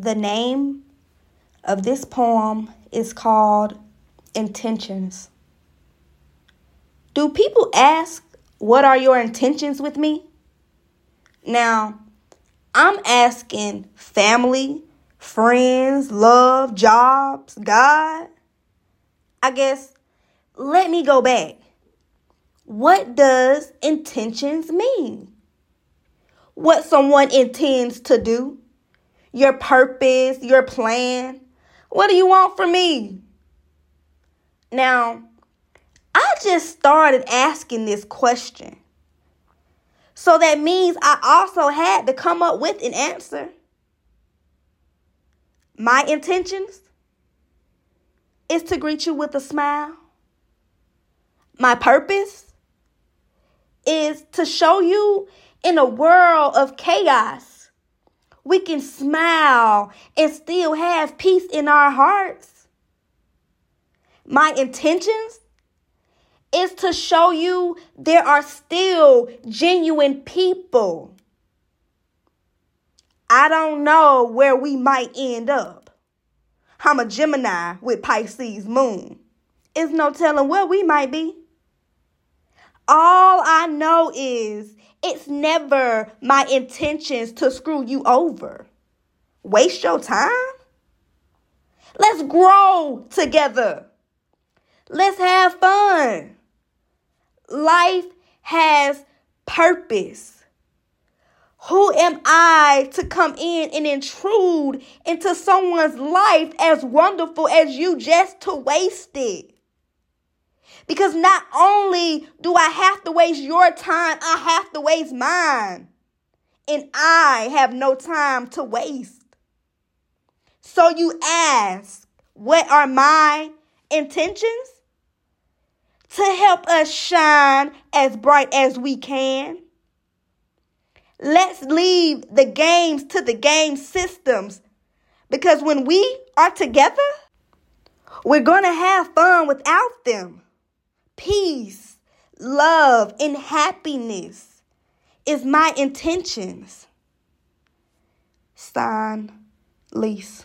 The name of this poem is called Intentions. Do people ask, What are your intentions with me? Now, I'm asking family, friends, love, jobs, God. I guess let me go back. What does intentions mean? What someone intends to do, your purpose, your plan. What do you want from me? Now, I just started asking this question. So that means I also had to come up with an answer. My intentions is to greet you with a smile. My purpose is to show you in a world of chaos, we can smile and still have peace in our hearts. My intentions is to show you there are still genuine people. I don't know where we might end up. I'm a Gemini with Pisces moon. It's no telling where we might be. All I know is it's never my intentions to screw you over. Waste your time? Let's grow together. Let's have fun. Life has purpose. Who am I to come in and intrude into someone's life as wonderful as you just to waste it? Because not only do I have to waste your time, I have to waste mine. And I have no time to waste. So you ask, what are my intentions? to help us shine as bright as we can. Let's leave the games to the game systems because when we are together, we're going to have fun without them. Peace, love, and happiness is my intentions. Sign, Lici.